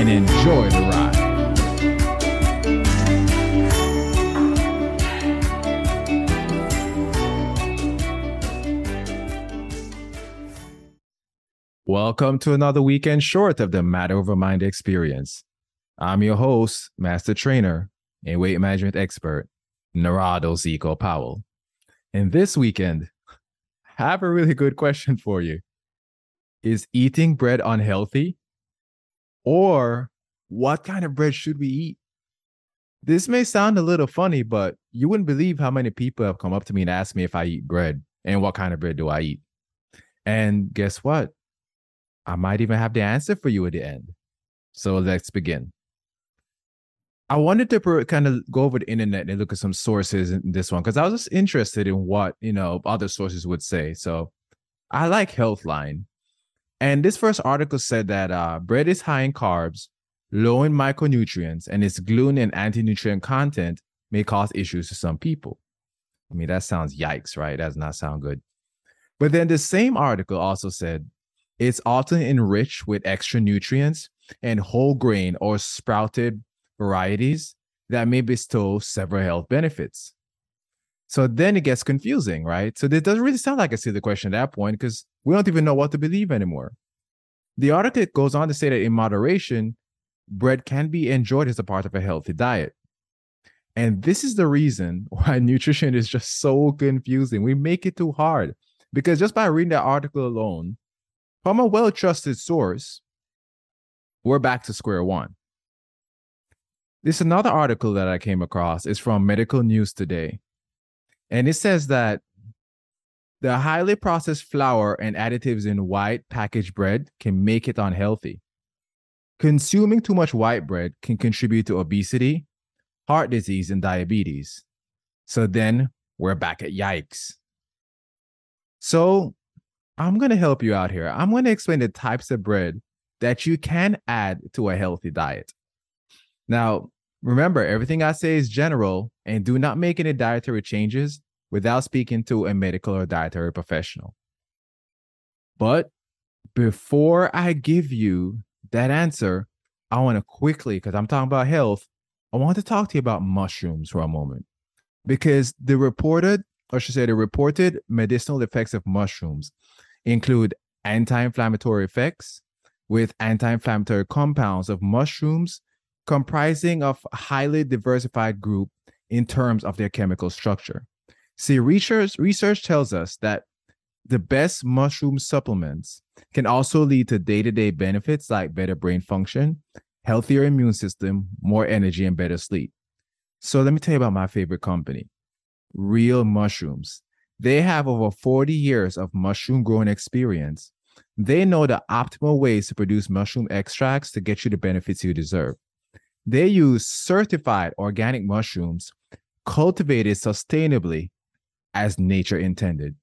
and enjoy the ride. Welcome to another weekend short of the Matter Over Mind experience. I'm your host, master trainer, and weight management expert, Narado Zeco Powell. And this weekend, I have a really good question for you. Is eating bread unhealthy? Or what kind of bread should we eat? This may sound a little funny, but you wouldn't believe how many people have come up to me and asked me if I eat bread and what kind of bread do I eat. And guess what? I might even have the answer for you at the end. So let's begin. I wanted to kind of go over the internet and look at some sources in this one because I was just interested in what you know other sources would say. So I like Healthline, and this first article said that uh, bread is high in carbs, low in micronutrients, and its gluten and anti-nutrient content may cause issues to some people. I mean, that sounds yikes, right? That does not sound good. But then the same article also said it's often enriched with extra nutrients and whole grain or sprouted varieties that may bestow several health benefits. So then it gets confusing, right? So it doesn't really sound like a silly question at that point because we don't even know what to believe anymore. The article goes on to say that in moderation, bread can be enjoyed as a part of a healthy diet. And this is the reason why nutrition is just so confusing. We make it too hard because just by reading that article alone, from a well trusted source, we're back to square one. This another article that I came across is from Medical News Today. And it says that the highly processed flour and additives in white packaged bread can make it unhealthy. Consuming too much white bread can contribute to obesity, heart disease, and diabetes. So then we're back at yikes. So I'm going to help you out here. I'm going to explain the types of bread that you can add to a healthy diet. Now, remember, everything I say is general and do not make any dietary changes without speaking to a medical or dietary professional. But before I give you that answer, I want to quickly, because I'm talking about health, I want to talk to you about mushrooms for a moment. Because the reported, or I should say, the reported medicinal effects of mushrooms include anti inflammatory effects with anti inflammatory compounds of mushrooms comprising of a highly diversified group in terms of their chemical structure. See, research, research tells us that the best mushroom supplements can also lead to day to day benefits like better brain function, healthier immune system, more energy, and better sleep. So, let me tell you about my favorite company, Real Mushrooms. They have over 40 years of mushroom growing experience. They know the optimal ways to produce mushroom extracts to get you the benefits you deserve. They use certified organic mushrooms cultivated sustainably as nature intended.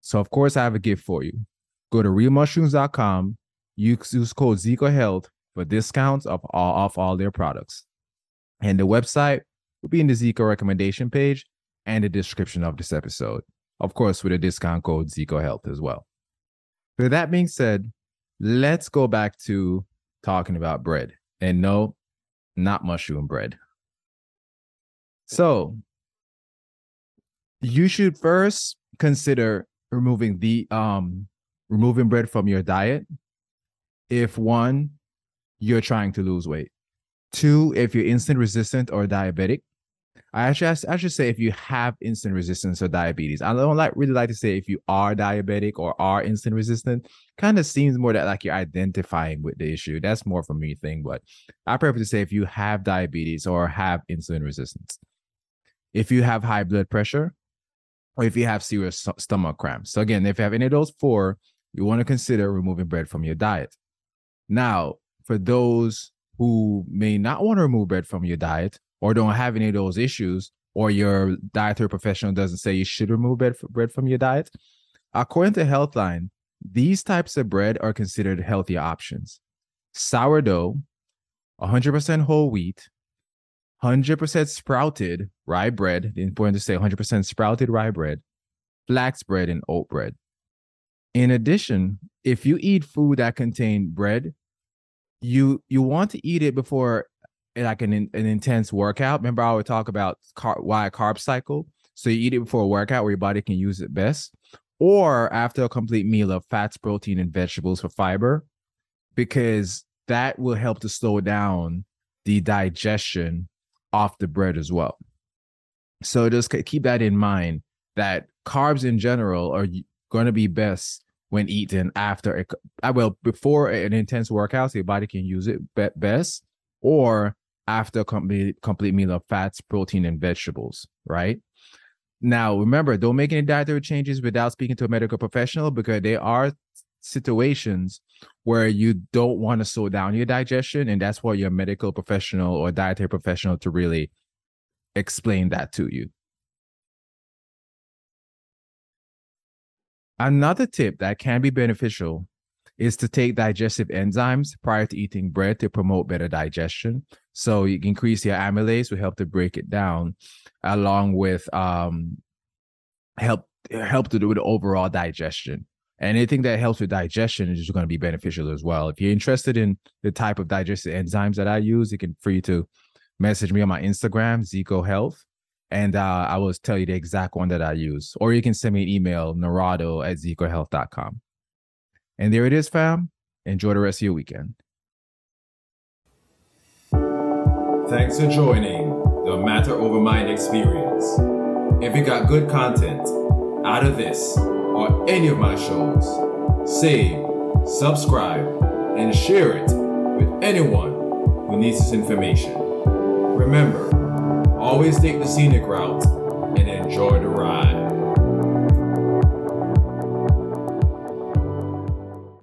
So, of course, I have a gift for you. Go to realmushrooms.com, use, code Zeco Health for discounts of all, off all their products. And the website will be in the Zeco recommendation page and the description of this episode. Of course, with a discount code Zeco Health as well. With that being said, let's go back to talking about bread. And no, not mushroom bread. So, you should first consider removing the um removing bread from your diet if one you're trying to lose weight. Two if you're insulin resistant or diabetic. I actually i should say if you have insulin resistance or diabetes. I don't like really like to say if you are diabetic or are insulin resistant. Kind of seems more that like you're identifying with the issue. That's more for me thing but i prefer to say if you have diabetes or have insulin resistance. If you have high blood pressure or if you have serious stomach cramps. So again, if you have any of those four, you want to consider removing bread from your diet. Now, for those who may not want to remove bread from your diet or don't have any of those issues, or your dietary professional doesn't say you should remove bread, bread from your diet, according to Healthline, these types of bread are considered healthy options. Sourdough, 100% whole wheat, 100% sprouted rye bread. The important to say 100% sprouted rye bread, flax bread, and oat bread. In addition, if you eat food that contain bread, you you want to eat it before like an an intense workout. Remember, I would talk about car- why a carb cycle. So you eat it before a workout where your body can use it best, or after a complete meal of fats, protein, and vegetables for fiber, because that will help to slow down the digestion off the bread as well. So just keep that in mind that carbs in general are going to be best when eaten after a, uh, well before an intense workout so your body can use it best or after a complete complete meal of fats protein and vegetables right now remember don't make any dietary changes without speaking to a medical professional because there are situations where you don't want to slow down your digestion and that's why your medical professional or dietary professional to really explain that to you. Another tip that can be beneficial is to take digestive enzymes prior to eating bread to promote better digestion. So you can increase your amylase will help to break it down along with um help help to do with overall digestion anything that helps with digestion is going to be beneficial as well. If you're interested in the type of digestive enzymes that I use, you can free to message me on my Instagram, Zeco Health, and uh, I will tell you the exact one that I use. Or you can send me an email, narado at zecohealth.com. And there it is, fam. Enjoy the rest of your weekend. Thanks for joining the Matter Over Mind experience. If you got good content out of this, or any of my shows, save, subscribe, and share it with anyone who needs this information. Remember, always take the scenic route and enjoy the ride.